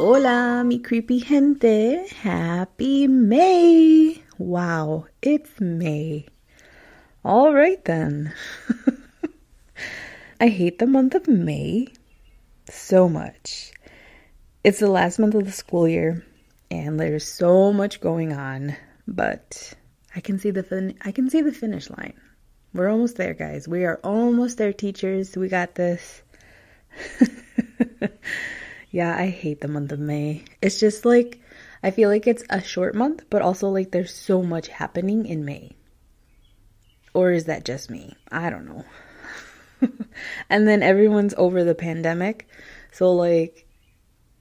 Hola, mi creepy gente. Happy May. Wow, it's May. All right then. I hate the month of May so much. It's the last month of the school year and there's so much going on, but I can see the fin- I can see the finish line. We're almost there, guys. We are almost there, teachers. We got this. yeah, I hate the month of May. It's just like I feel like it's a short month, but also like there's so much happening in May. Or is that just me? I don't know. and then everyone's over the pandemic. So like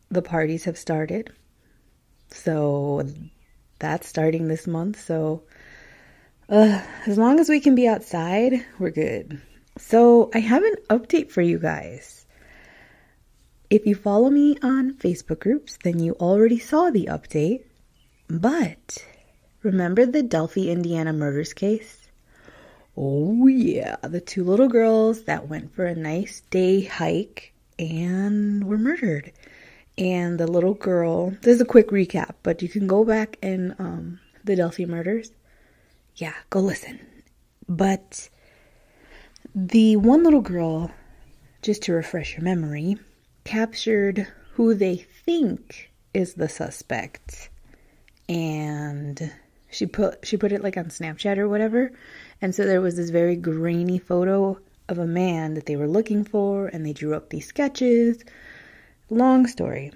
the parties have started. So that's starting this month. So uh, as long as we can be outside, we're good. So I have an update for you guys. If you follow me on Facebook groups, then you already saw the update. But remember the Delphi, Indiana murders case? Oh, yeah, the two little girls that went for a nice day hike and were murdered and the little girl. This is a quick recap, but you can go back in um, the Delphi murders. Yeah, go listen. But the one little girl, just to refresh your memory, captured who they think is the suspect, and she put she put it like on Snapchat or whatever, and so there was this very grainy photo of a man that they were looking for, and they drew up these sketches Long story.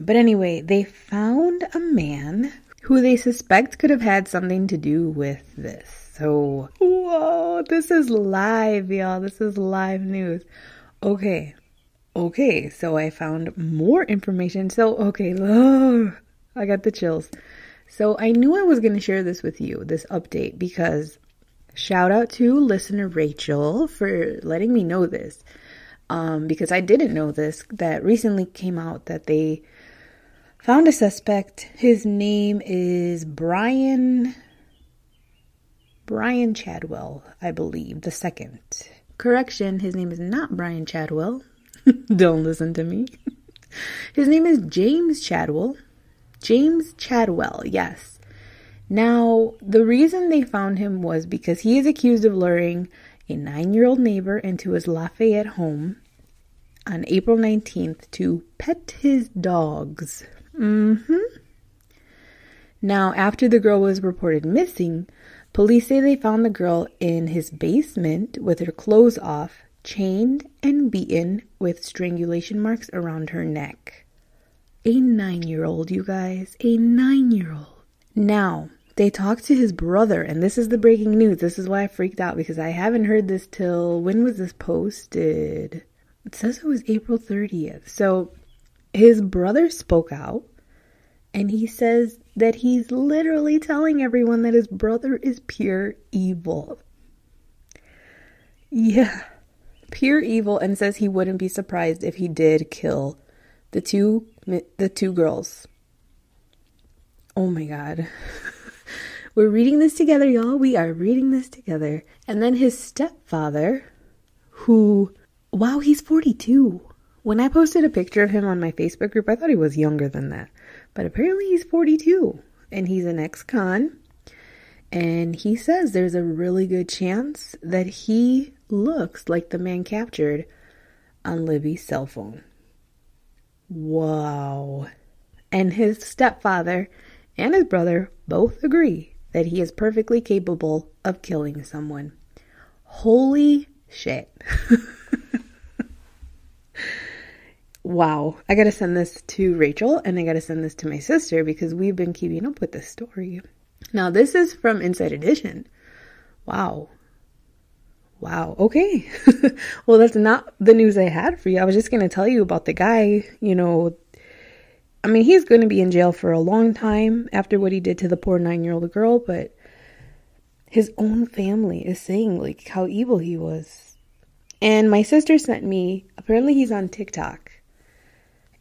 But anyway, they found a man who they suspect could have had something to do with this. So, whoa, this is live, y'all. This is live news. Okay. Okay, so I found more information. So, okay, oh, I got the chills. So, I knew I was going to share this with you, this update, because shout out to listener Rachel for letting me know this um, because I didn't know this, that recently came out that they found a suspect. His name is Brian Brian Chadwell, I believe, the second. Correction, his name is not Brian Chadwell. Don't listen to me. his name is James Chadwell. James Chadwell, yes. Now, the reason they found him was because he is accused of luring a nine year old neighbor into his Lafayette home on April 19th to pet his dogs. Mm-hmm. Now, after the girl was reported missing, police say they found the girl in his basement with her clothes off, chained and beaten with strangulation marks around her neck. A nine year old, you guys. A nine year old. Now, they talked to his brother, and this is the breaking news. This is why I freaked out because I haven't heard this till when was this posted? It says it was April 30th. So his brother spoke out and he says that he's literally telling everyone that his brother is pure evil. Yeah, pure evil and says he wouldn't be surprised if he did kill the two the two girls. Oh my god. We're reading this together, y'all. We are reading this together. And then his stepfather, who, wow, he's 42. When I posted a picture of him on my Facebook group, I thought he was younger than that. But apparently he's 42. And he's an ex con. And he says there's a really good chance that he looks like the man captured on Libby's cell phone. Wow. And his stepfather and his brother both agree that he is perfectly capable of killing someone. Holy shit. wow. I gotta send this to Rachel and I gotta send this to my sister because we've been keeping up with this story. Now, this is from Inside Edition. Wow. Wow. Okay. well, that's not the news I had for you. I was just going to tell you about the guy, you know, I mean, he's going to be in jail for a long time after what he did to the poor nine year old girl, but his own family is saying like how evil he was. And my sister sent me, apparently he's on TikTok.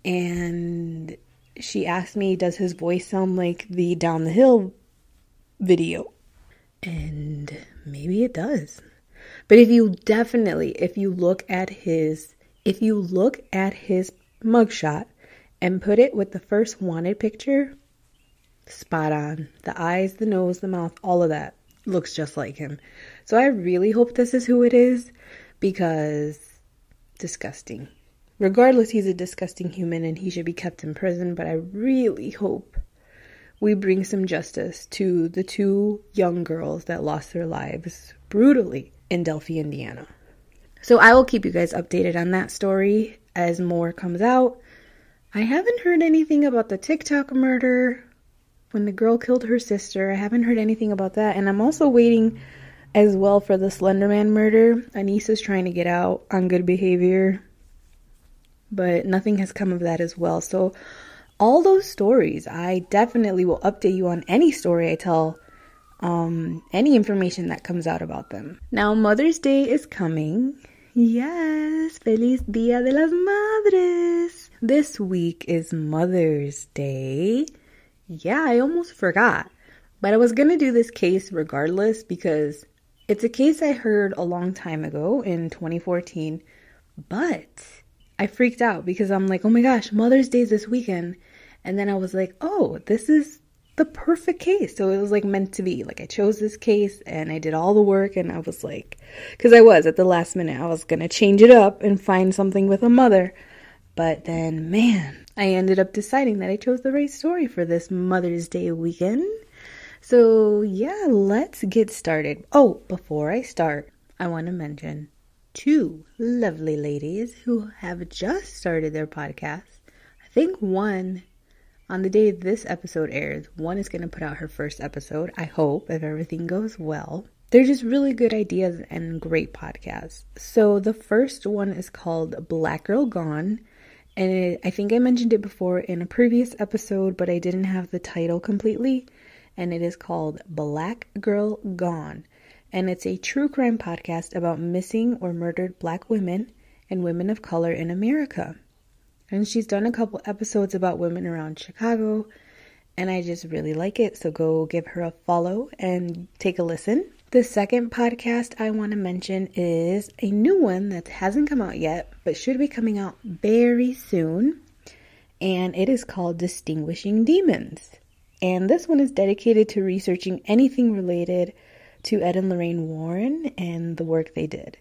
And she asked me, does his voice sound like the Down the Hill video? And maybe it does. But if you definitely, if you look at his, if you look at his mugshot and put it with the first wanted picture, spot on. The eyes, the nose, the mouth, all of that looks just like him. So I really hope this is who it is because disgusting. Regardless, he's a disgusting human and he should be kept in prison, but I really hope we bring some justice to the two young girls that lost their lives brutally in Delphi, Indiana. So I will keep you guys updated on that story as more comes out. I haven't heard anything about the TikTok murder when the girl killed her sister. I haven't heard anything about that. And I'm also waiting as well for the Slenderman murder. Anissa's trying to get out on good behavior, but nothing has come of that as well. So, all those stories, I definitely will update you on any story I tell, um, any information that comes out about them. Now, Mother's Day is coming. Yes, Feliz Dia de las Madres. This week is Mother's Day. Yeah, I almost forgot. But I was going to do this case regardless because it's a case I heard a long time ago in 2014. But I freaked out because I'm like, oh my gosh, Mother's Day is this weekend. And then I was like, oh, this is the perfect case. So it was like meant to be. Like I chose this case and I did all the work and I was like, because I was at the last minute, I was going to change it up and find something with a mother. But then, man, I ended up deciding that I chose the right story for this Mother's Day weekend. So, yeah, let's get started. Oh, before I start, I want to mention two lovely ladies who have just started their podcast. I think one on the day this episode airs, one is going to put out her first episode. I hope, if everything goes well. They're just really good ideas and great podcasts. So, the first one is called Black Girl Gone and it, I think I mentioned it before in a previous episode, but I didn't have the title completely. And it is called Black Girl Gone. And it's a true crime podcast about missing or murdered black women and women of color in America. And she's done a couple episodes about women around Chicago, and I just really like it. So go give her a follow and take a listen. The second podcast I want to mention is a new one that hasn't come out yet, but should be coming out very soon. And it is called Distinguishing Demons. And this one is dedicated to researching anything related to Ed and Lorraine Warren and the work they did.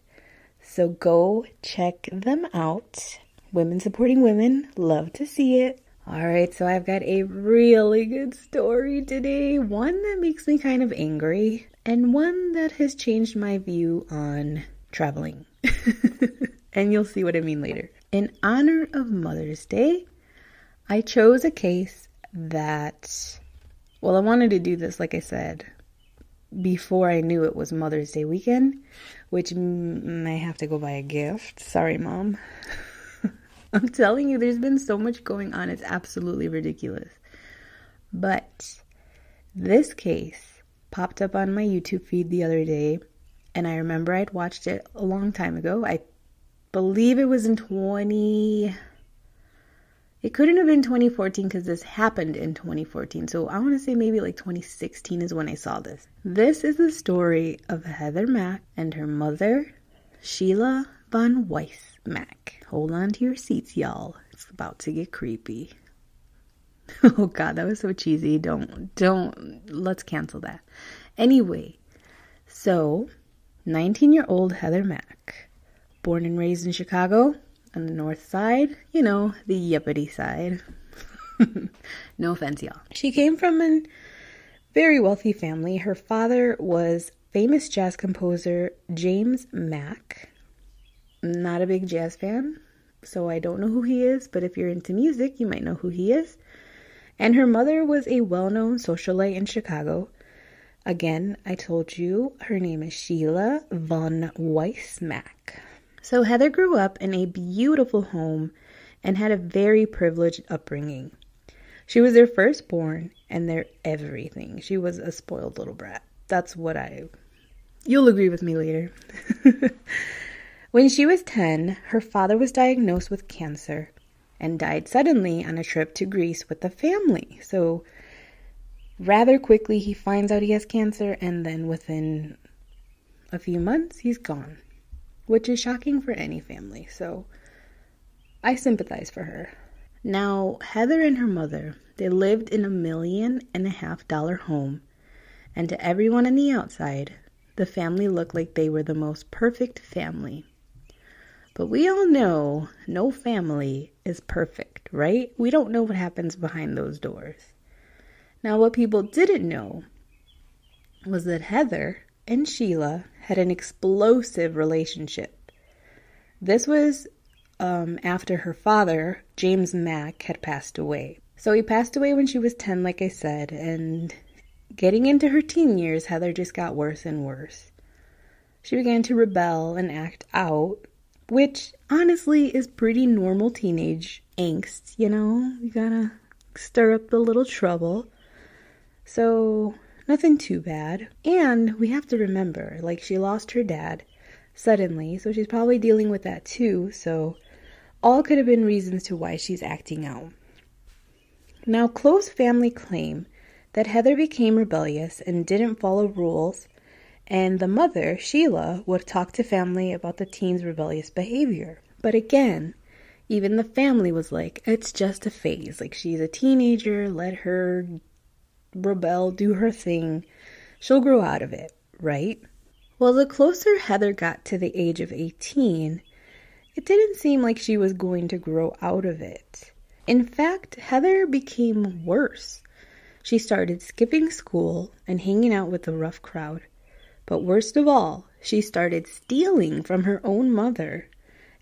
So go check them out. Women supporting women, love to see it. All right, so I've got a really good story today, one that makes me kind of angry and one that has changed my view on traveling. and you'll see what I mean later. In honor of Mother's Day, I chose a case that, well, I wanted to do this, like I said, before I knew it was Mother's Day weekend, which m- I have to go buy a gift. Sorry, Mom. I'm telling you, there's been so much going on, it's absolutely ridiculous. But this case popped up on my YouTube feed the other day, and I remember I'd watched it a long time ago. I believe it was in 20. It couldn't have been 2014 because this happened in 2014. So I want to say maybe like 2016 is when I saw this. This is the story of Heather Mack and her mother, Sheila Von Weiss Mack. Hold on to your seats, y'all. It's about to get creepy. oh god, that was so cheesy. Don't don't let's cancel that. Anyway, so 19-year-old Heather Mack, born and raised in Chicago on the north side, you know, the yippity side. no offense, y'all. She came from a very wealthy family. Her father was famous jazz composer James Mack. Not a big jazz fan, so I don't know who he is, but if you're into music, you might know who he is and her mother was a well known socialite in Chicago. Again, I told you her name is Sheila von Weissmack. So Heather grew up in a beautiful home and had a very privileged upbringing. She was their firstborn and their everything. She was a spoiled little brat. That's what I. You'll agree with me later. when she was 10, her father was diagnosed with cancer and died suddenly on a trip to Greece with the family. So, rather quickly, he finds out he has cancer, and then within a few months, he's gone, which is shocking for any family. So, I sympathize for her. Now, Heather and her mother, they lived in a million and a half dollar home, and to everyone on the outside, the family looked like they were the most perfect family. But we all know no family is perfect, right? We don't know what happens behind those doors. Now, what people didn't know was that Heather and Sheila had an explosive relationship. This was um, after her father, James Mack, had passed away. So he passed away when she was 10, like I said, and getting into her teen years, Heather just got worse and worse. She began to rebel and act out, which honestly is pretty normal teenage angst, you know? You gotta stir up the little trouble. So, nothing too bad. And we have to remember, like, she lost her dad suddenly, so she's probably dealing with that too. So, all could have been reasons to why she's acting out. Now, close family claim that Heather became rebellious and didn't follow rules, and the mother, Sheila, would talk to family about the teen's rebellious behavior. But again, even the family was like, it's just a phase. Like, she's a teenager, let her rebel, do her thing. She'll grow out of it, right? Well, the closer Heather got to the age of 18, it didn't seem like she was going to grow out of it. In fact, Heather became worse. She started skipping school and hanging out with the rough crowd. But worst of all, she started stealing from her own mother,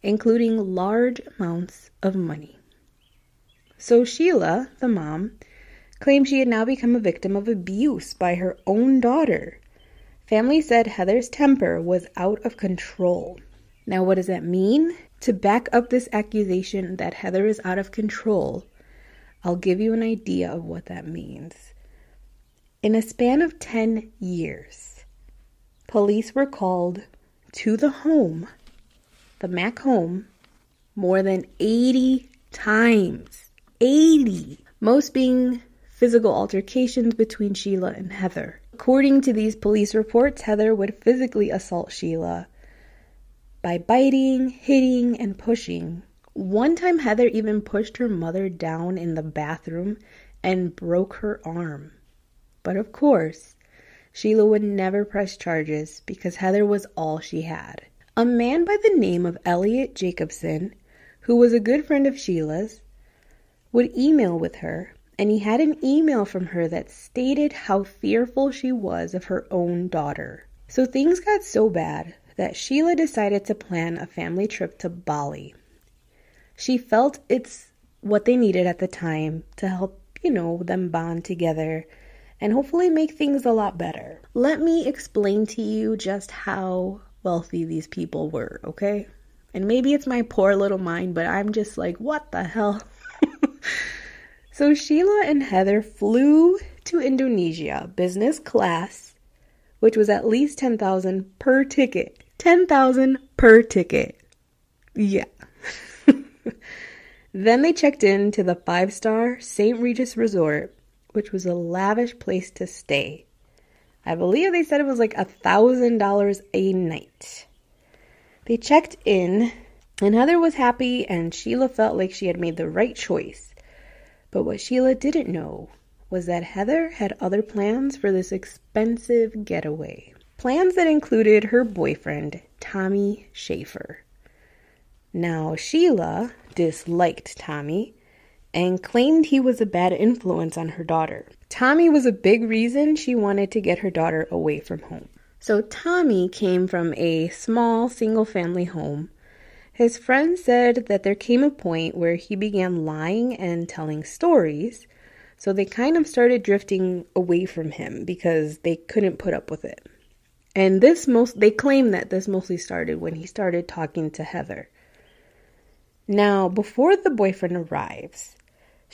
including large amounts of money. So Sheila, the mom, claimed she had now become a victim of abuse by her own daughter. Family said Heather's temper was out of control. Now, what does that mean? To back up this accusation that Heather is out of control, I'll give you an idea of what that means. In a span of 10 years, police were called to the home, the Mack home, more than 80 times. 80! Most being physical altercations between Sheila and Heather. According to these police reports, Heather would physically assault Sheila by biting, hitting, and pushing. One time, Heather even pushed her mother down in the bathroom and broke her arm. But of course, Sheila would never press charges because Heather was all she had. A man by the name of Elliot Jacobson, who was a good friend of Sheila's, would email with her, and he had an email from her that stated how fearful she was of her own daughter. So things got so bad that Sheila decided to plan a family trip to Bali. She felt it's what they needed at the time to help, you know, them bond together and hopefully make things a lot better. Let me explain to you just how wealthy these people were, okay? And maybe it's my poor little mind, but I'm just like, what the hell? so Sheila and Heather flew to Indonesia business class, which was at least 10,000 per ticket. 10,000 per ticket. Yeah. then they checked in to the five star St. Regis Resort, which was a lavish place to stay. I believe they said it was like a thousand dollars a night. They checked in, and Heather was happy, and Sheila felt like she had made the right choice. But what Sheila didn't know was that Heather had other plans for this expensive getaway. Plans that included her boyfriend, Tommy Schaefer. Now, Sheila disliked Tommy and claimed he was a bad influence on her daughter. Tommy was a big reason she wanted to get her daughter away from home. So, Tommy came from a small single family home. His friends said that there came a point where he began lying and telling stories, so they kind of started drifting away from him because they couldn't put up with it. And this most they claim that this mostly started when he started talking to Heather. Now, before the boyfriend arrives,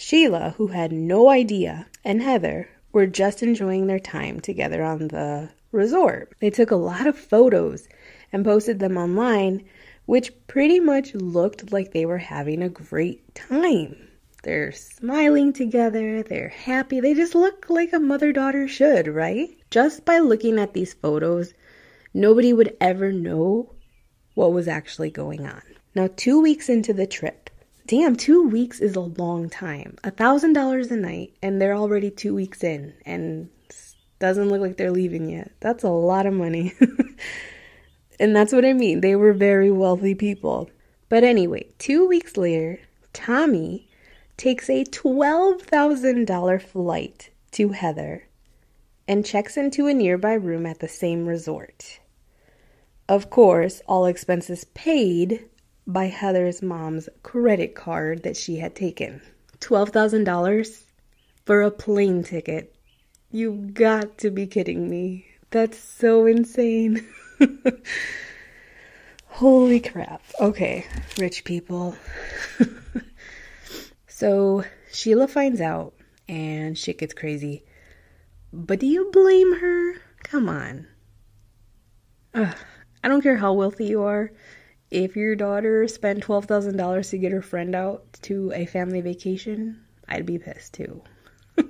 Sheila, who had no idea, and Heather were just enjoying their time together on the resort. They took a lot of photos and posted them online, which pretty much looked like they were having a great time. They're smiling together, they're happy, they just look like a mother daughter should, right? Just by looking at these photos, nobody would ever know what was actually going on. Now, two weeks into the trip, damn, two weeks is a long time. A thousand dollars a night, and they're already two weeks in, and doesn't look like they're leaving yet. That's a lot of money. and that's what I mean. They were very wealthy people. But anyway, two weeks later, Tommy takes a $12,000 flight to Heather and checks into a nearby room at the same resort. Of course, all expenses paid by Heather's mom's credit card that she had taken. $12,000 for a plane ticket. You got to be kidding me. That's so insane. Holy crap. Okay, rich people. so Sheila finds out and shit gets crazy. But do you blame her? Come on. Ugh, I don't care how wealthy you are if your daughter spent $12,000 to get her friend out to a family vacation, I'd be pissed too.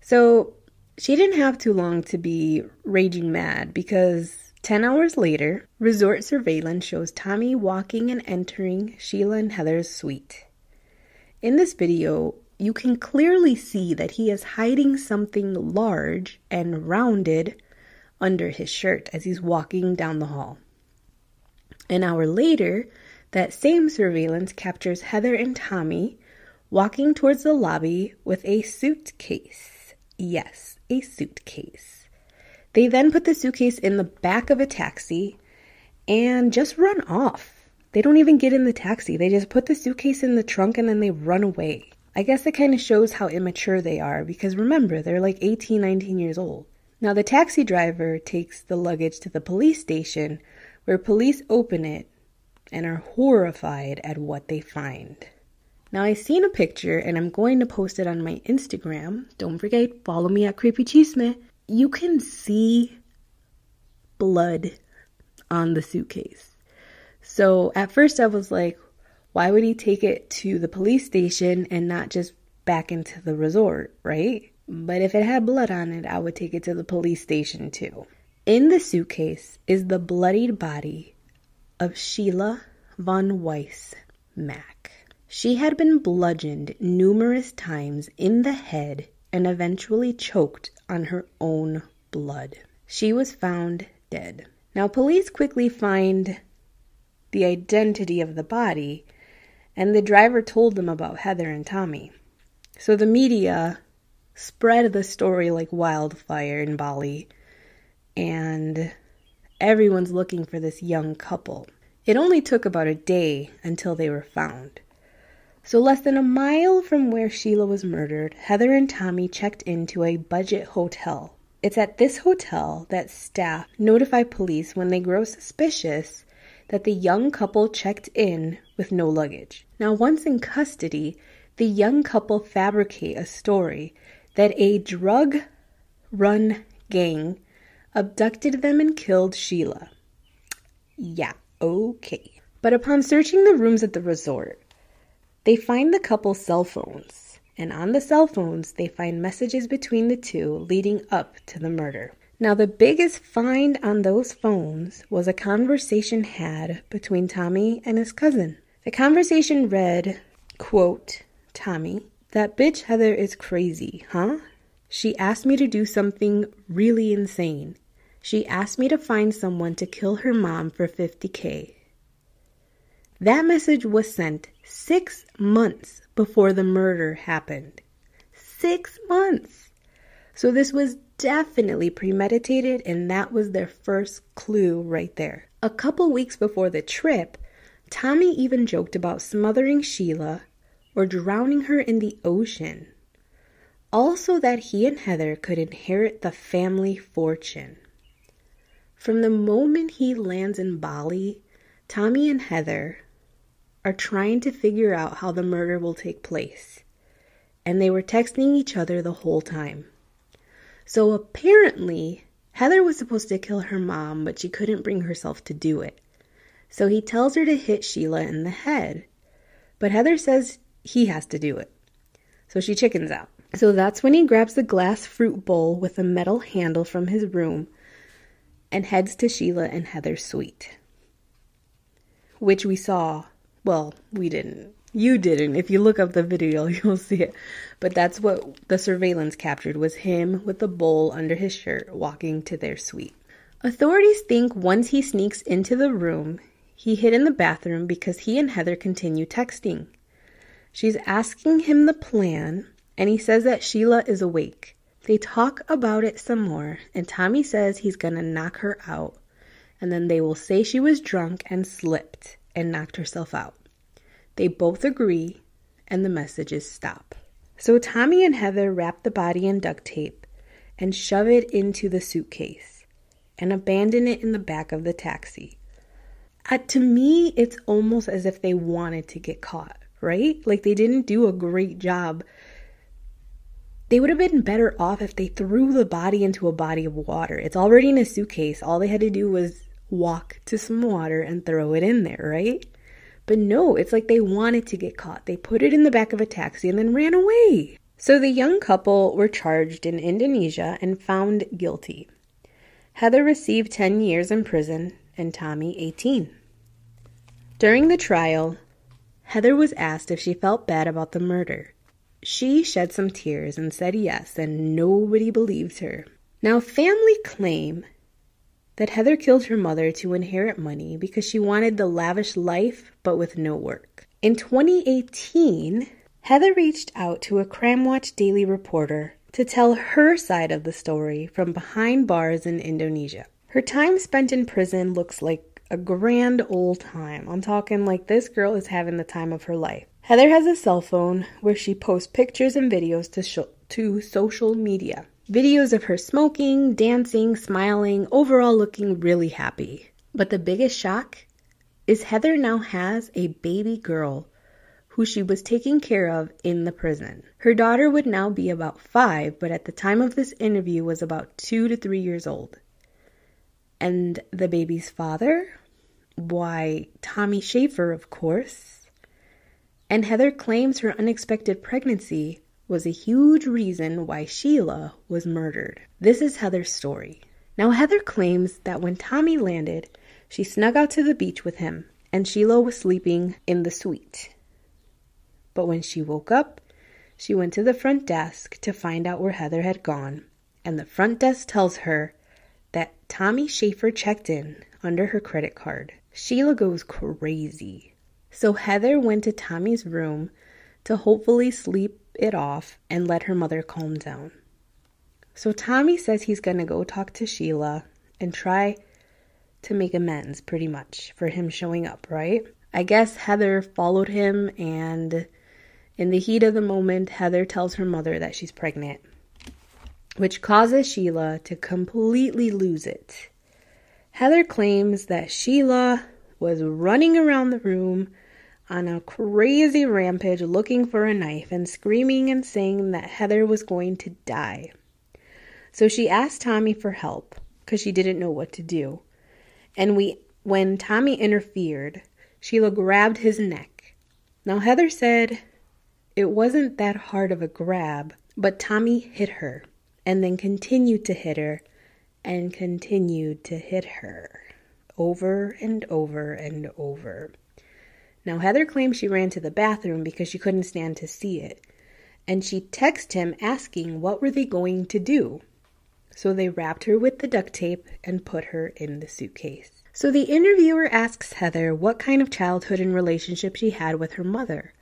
so she didn't have too long to be raging mad because 10 hours later, resort surveillance shows Tommy walking and entering Sheila and Heather's suite. In this video, you can clearly see that he is hiding something large and rounded under his shirt as he's walking down the hall. An hour later, that same surveillance captures Heather and Tommy walking towards the lobby with a suitcase. Yes, a suitcase. They then put the suitcase in the back of a taxi and just run off. They don't even get in the taxi. They just put the suitcase in the trunk and then they run away. I guess it kind of shows how immature they are because remember, they're like 18, 19 years old. Now, the taxi driver takes the luggage to the police station where police open it and are horrified at what they find. Now, I've seen a picture and I'm going to post it on my Instagram. Don't forget, follow me at Creepy Chisme. You can see blood on the suitcase. So at first I was like, why would he take it to the police station and not just back into the resort, right? But if it had blood on it, I would take it to the police station too. In the suitcase is the bloodied body of Sheila von Weiss Mack. She had been bludgeoned numerous times in the head and eventually choked on her own blood. She was found dead. Now, police quickly find the identity of the body, and the driver told them about Heather and Tommy. So the media spread the story like wildfire in Bali and everyone's looking for this young couple. It only took about a day until they were found. So, less than a mile from where Sheila was murdered, Heather and Tommy checked into a budget hotel. It's at this hotel that staff notify police when they grow suspicious that the young couple checked in with no luggage. Now, once in custody, the young couple fabricate a story that a drug run gang abducted them and killed Sheila. Yeah, okay. But upon searching the rooms at the resort, they find the couple's cell phones, and on the cell phones, they find messages between the two leading up to the murder. Now, the biggest find on those phones was a conversation had between Tommy and his cousin. The conversation read, quote, Tommy, that bitch Heather is crazy, huh? She asked me to do something really insane. She asked me to find someone to kill her mom for 50K. That message was sent six months before the murder happened. Six months! So this was definitely premeditated, and that was their first clue right there. A couple weeks before the trip, Tommy even joked about smothering Sheila or drowning her in the ocean. Also, that he and Heather could inherit the family fortune. From the moment he lands in Bali, Tommy and Heather are trying to figure out how the murder will take place. And they were texting each other the whole time. So apparently, Heather was supposed to kill her mom, but she couldn't bring herself to do it. So he tells her to hit Sheila in the head. But Heather says he has to do it. So she chickens out. So that's when he grabs the glass fruit bowl with a metal handle from his room and heads to Sheila and Heather's suite. Which we saw. Well, we didn't. You didn't. If you look up the video, you'll see it. But that's what the surveillance captured was him with the bowl under his shirt walking to their suite. Authorities think once he sneaks into the room, he hid in the bathroom because he and Heather continue texting. She's asking him the plan and he says that Sheila is awake. They talk about it some more, and Tommy says he's gonna knock her out, and then they will say she was drunk and slipped and knocked herself out. They both agree, and the messages stop. So Tommy and Heather wrap the body in duct tape and shove it into the suitcase and abandon it in the back of the taxi. Uh, to me, it's almost as if they wanted to get caught, right? Like they didn't do a great job they would have been better off if they threw the body into a body of water. It's already in a suitcase. All they had to do was walk to some water and throw it in there, right? But no, it's like they wanted to get caught. They put it in the back of a taxi and then ran away. So the young couple were charged in Indonesia and found guilty. Heather received 10 years in prison and Tommy 18. During the trial, Heather was asked if she felt bad about the murder. She shed some tears and said yes, and nobody believed her. Now, family claim that Heather killed her mother to inherit money because she wanted the lavish life but with no work. In 2018, Heather reached out to a Crimewatch daily reporter to tell her side of the story from behind bars in Indonesia. Her time spent in prison looks like a grand old time. I'm talking like this girl is having the time of her life. Heather has a cell phone where she posts pictures and videos to, sh- to social media. Videos of her smoking, dancing, smiling, overall looking really happy. But the biggest shock is Heather now has a baby girl who she was taking care of in the prison. Her daughter would now be about five, but at the time of this interview was about two to three years old. And the baby's father? Why, Tommy Schaefer, of course and Heather claims her unexpected pregnancy was a huge reason why Sheila was murdered. This is Heather's story. Now, Heather claims that when Tommy landed, she snuck out to the beach with him, and Sheila was sleeping in the suite. But when she woke up, she went to the front desk to find out where Heather had gone, and the front desk tells her that Tommy Schaefer checked in under her credit card. Sheila goes crazy. So Heather went to Tommy's room to hopefully sleep it off and let her mother calm down. So Tommy says he's going to go talk to Sheila and try to make amends pretty much for him showing up, right? I guess Heather followed him and in the heat of the moment, Heather tells her mother that she's pregnant, which causes Sheila to completely lose it. Heather claims that Sheila was running around the room on a crazy rampage looking for a knife and screaming and saying that Heather was going to die. So she asked Tommy for help because she didn't know what to do. And we when Tommy interfered, Sheila grabbed his neck. Now Heather said it wasn't that hard of a grab, but Tommy hit her and then continued to hit her and continued to hit her over and over and over. Now, Heather claims she ran to the bathroom because she couldn't stand to see it, and she texted him asking what were they going to do. So they wrapped her with the duct tape and put her in the suitcase. So the interviewer asks Heather what kind of childhood and relationship she had with her mother.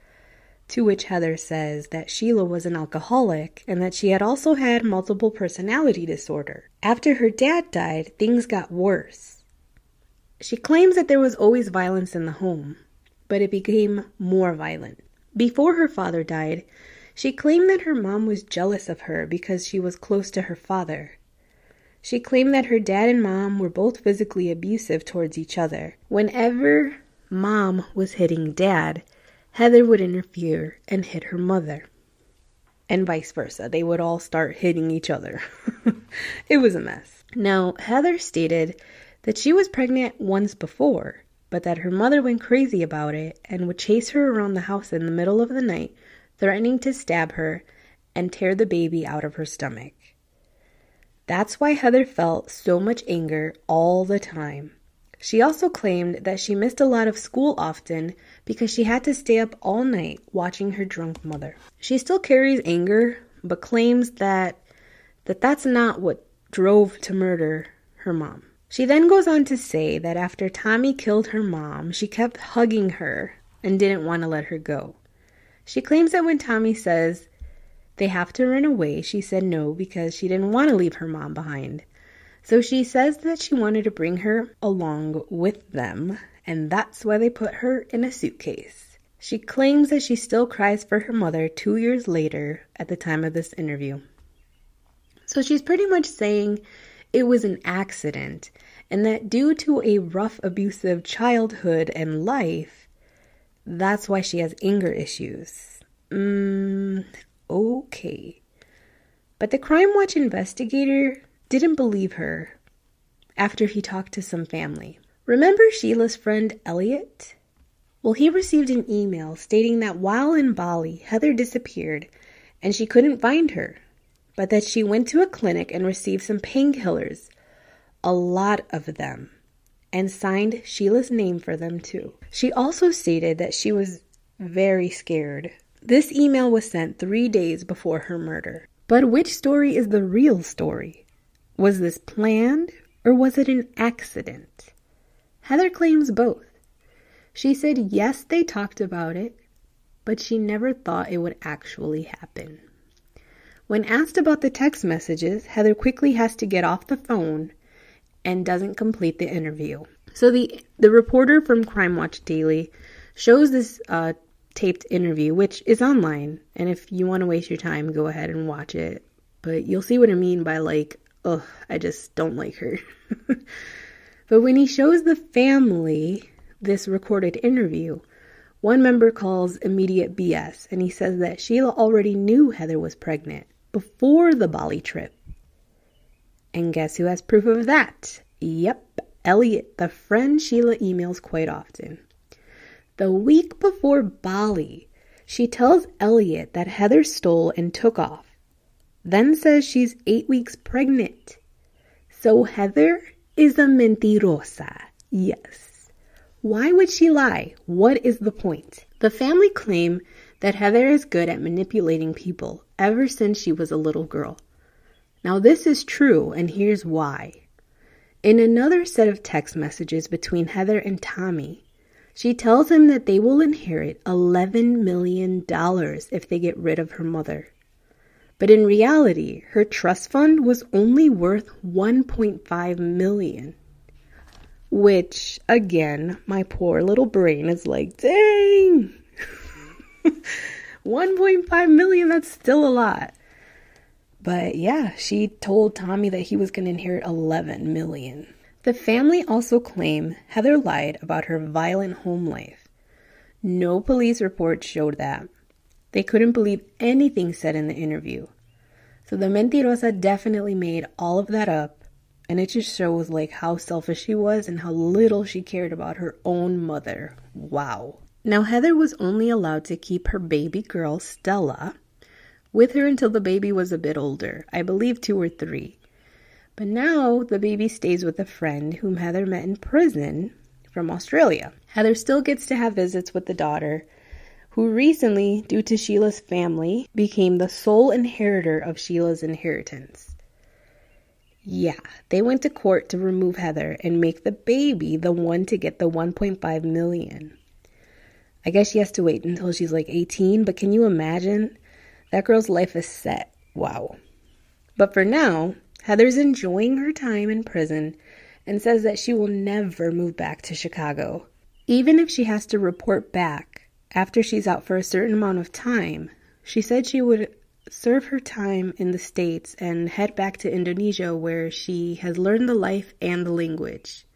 To which Heather says that Sheila was an alcoholic and that she had also had multiple personality disorder. After her dad died, things got worse. She claims that there was always violence in the home, but it became more violent. Before her father died, she claimed that her mom was jealous of her because she was close to her father. She claimed that her dad and mom were both physically abusive towards each other. Whenever mom was hitting dad, Heather would interfere and hit her mother. And vice versa. They would all start hitting each other. it was a mess. Now, Heather stated that she was pregnant once before, but that her mother went crazy about it and would chase her around the house in the middle of the night, threatening to stab her and tear the baby out of her stomach. That's why Heather felt so much anger all the time. She also claimed that she missed a lot of school often because she had to stay up all night watching her drunk mother. She still carries anger, but claims that that that's not what drove to murder her mom. She then goes on to say that after Tommy killed her mom, she kept hugging her and didn't want to let her go. She claims that when Tommy says they have to run away, she said no because she didn't want to leave her mom behind. So she says that she wanted to bring her along with them, and that's why they put her in a suitcase. She claims that she still cries for her mother two years later at the time of this interview. So she's pretty much saying it was an accident, and that due to a rough, abusive childhood and life, that's why she has anger issues. Mmm, okay. But the Crime Watch investigator didn't believe her after he talked to some family. Remember Sheila's friend Elliot? Well, he received an email stating that while in Bali, Heather disappeared and she couldn't find her, but that she went to a clinic and received some painkillers, a lot of them, and signed Sheila's name for them too. She also stated that she was very scared. This email was sent three days before her murder. But which story is the real story? Was this planned or was it an accident? Heather claims both. She said yes, they talked about it, but she never thought it would actually happen. When asked about the text messages, Heather quickly has to get off the phone and doesn't complete the interview. So the the reporter from Crime Watch Daily shows this uh, taped interview, which is online, and if you want to waste your time, go ahead and watch it. But you'll see what I mean by like ugh, I just don't like her. but when he shows the family this recorded interview, one member calls immediate BS and he says that Sheila already knew Heather was pregnant before the Bali trip. And guess who has proof of that? Yep, Elliot, the friend Sheila emails quite often. The week before Bali, she tells Elliot that Heather stole and took off then says she's eight weeks pregnant. So Heather is a mentirosa. Yes. Why would she lie? What is the point? The family claim that Heather is good at manipulating people ever since she was a little girl. Now, this is true, and here's why. In another set of text messages between Heather and Tommy, she tells him that they will inherit $11 million if they get rid of her mother. But in reality, her trust fund was only worth 1.5 million. Which again, my poor little brain is like, dang. 1.5 million, that's still a lot. But yeah, she told Tommy that he was going to inherit 11 million. The family also claim Heather lied about her violent home life. No police report showed that. They couldn't believe anything said in the interview. So the mentirosa definitely made all of that up. And it just shows like how selfish she was and how little she cared about her own mother. Wow. Now Heather was only allowed to keep her baby girl, Stella, with her until the baby was a bit older, I believe two or three. But now the baby stays with a friend whom Heather met in prison from Australia. Heather still gets to have visits with the daughter, who recently, due to Sheila's family, became the sole inheritor of Sheila's inheritance. Yeah, they went to court to remove Heather and make the baby the one to get the 1.5 million. I guess she has to wait until she's like 18, but can you imagine? That girl's life is set. Wow. But for now, Heather's enjoying her time in prison and says that she will never move back to Chicago. Even if she has to report back after she's out for a certain amount of time, she said she would serve her time in the States and head back to Indonesia where she has learned the life and the language.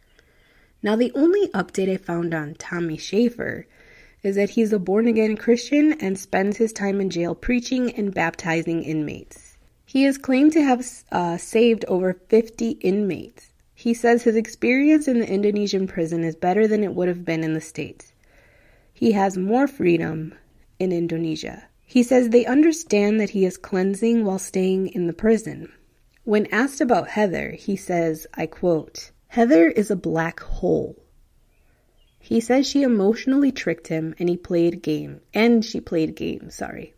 Now, the only update I found on Tommy Schaefer is that he's a born again Christian and spends his time in jail preaching and baptizing inmates. He is claimed to have uh, saved over 50 inmates. He says his experience in the Indonesian prison is better than it would have been in the States. He has more freedom in Indonesia. He says they understand that he is cleansing while staying in the prison. When asked about Heather, he says, I quote, Heather is a black hole. He says she emotionally tricked him and he played game, and she played game, sorry.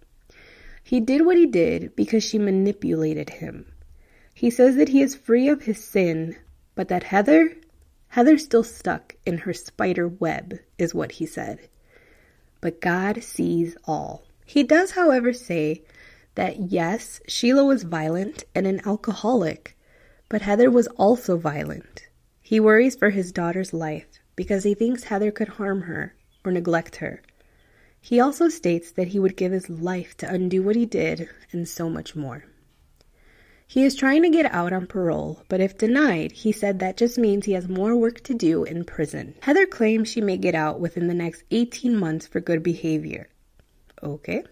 He did what he did because she manipulated him. He says that he is free of his sin, but that Heather, Heather's still stuck in her spider web, is what he said. But God sees all. He does, however, say that yes, Sheila was violent and an alcoholic, but Heather was also violent. He worries for his daughter's life because he thinks Heather could harm her or neglect her. He also states that he would give his life to undo what he did and so much more. He is trying to get out on parole, but if denied, he said that just means he has more work to do in prison. Heather claims she may get out within the next 18 months for good behavior. Okay.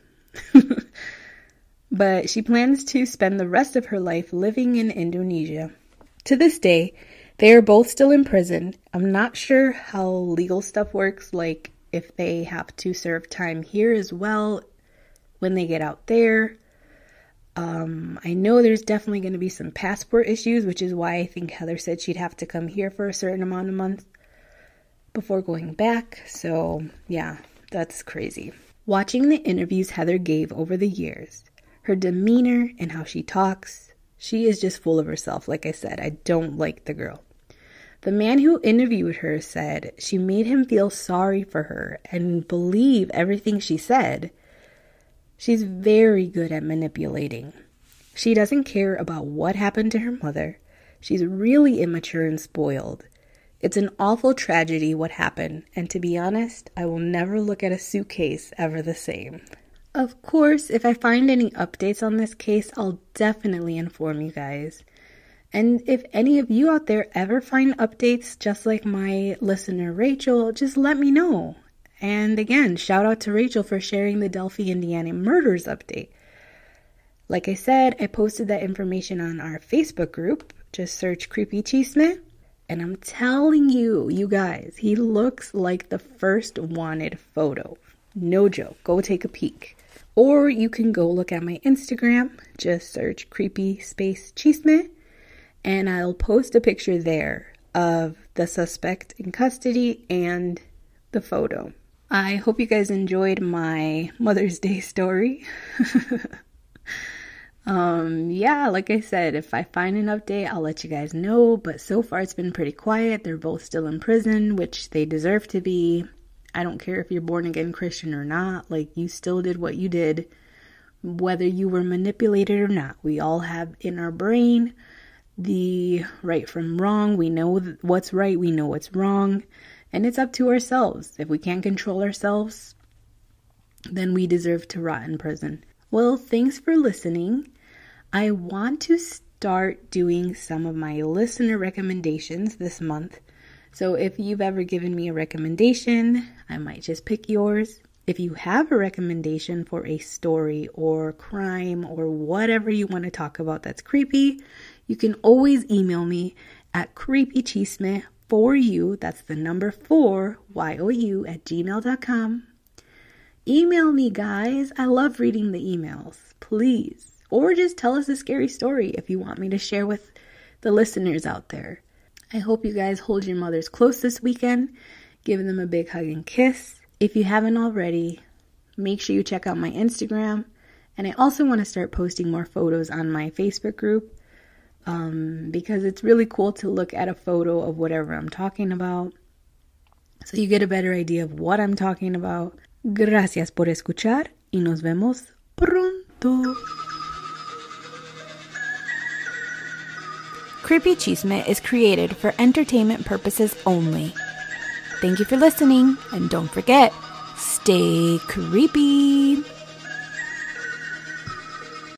but she plans to spend the rest of her life living in Indonesia. To this day, they are both still in prison. I'm not sure how legal stuff works, like if they have to serve time here as well when they get out there. Um, I know there's definitely going to be some passport issues, which is why I think Heather said she'd have to come here for a certain amount of months before going back. So, yeah, that's crazy. Watching the interviews Heather gave over the years, her demeanor and how she talks, she is just full of herself. Like I said, I don't like the girl. The man who interviewed her said she made him feel sorry for her and believe everything she said. She's very good at manipulating. She doesn't care about what happened to her mother. She's really immature and spoiled. It's an awful tragedy what happened, and to be honest, I will never look at a suitcase ever the same. Of course, if I find any updates on this case, I'll definitely inform you guys. And if any of you out there ever find updates just like my listener Rachel, just let me know. And again, shout out to Rachel for sharing the Delphi, Indiana murders update. Like I said, I posted that information on our Facebook group. Just search Creepy Chisme. And I'm telling you, you guys, he looks like the first wanted photo. No joke. Go take a peek. Or you can go look at my Instagram. Just search Creepy Space Chisme and I'll post a picture there of the suspect in custody and the photo. I hope you guys enjoyed my Mother's Day story. um, yeah, like I said, if I find an update, I'll let you guys know. But so far, it's been pretty quiet. They're both still in prison, which they deserve to be. I don't care if you're born again Christian or not. Like, you still did what you did, whether you were manipulated or not. We all have in our brain the right from wrong. We know what's right, we know what's wrong, and it's up to ourselves. If we can't control ourselves, then we deserve to rot in prison. Well, thanks for listening. I want to start doing some of my listener recommendations this month. So if you've ever given me a recommendation, I might just pick yours. If you have a recommendation for a story or crime or whatever you want to talk about that's creepy, you can always email me at creepychisme for you. That's the number four, Y O U, at gmail.com. Email me, guys. I love reading the emails. Please. Or just tell us a scary story if you want me to share with the listeners out there. I hope you guys hold your mothers close this weekend. Give them a big hug and kiss. If you haven't already, make sure you check out my Instagram. And I also want to start posting more photos on my Facebook group um, because it's really cool to look at a photo of whatever I'm talking about. So you get a better idea of what I'm talking about. Gracias por escuchar y nos vemos pronto. Creepy Chisme is created for entertainment purposes only. Thank you for listening, and don't forget, stay creepy.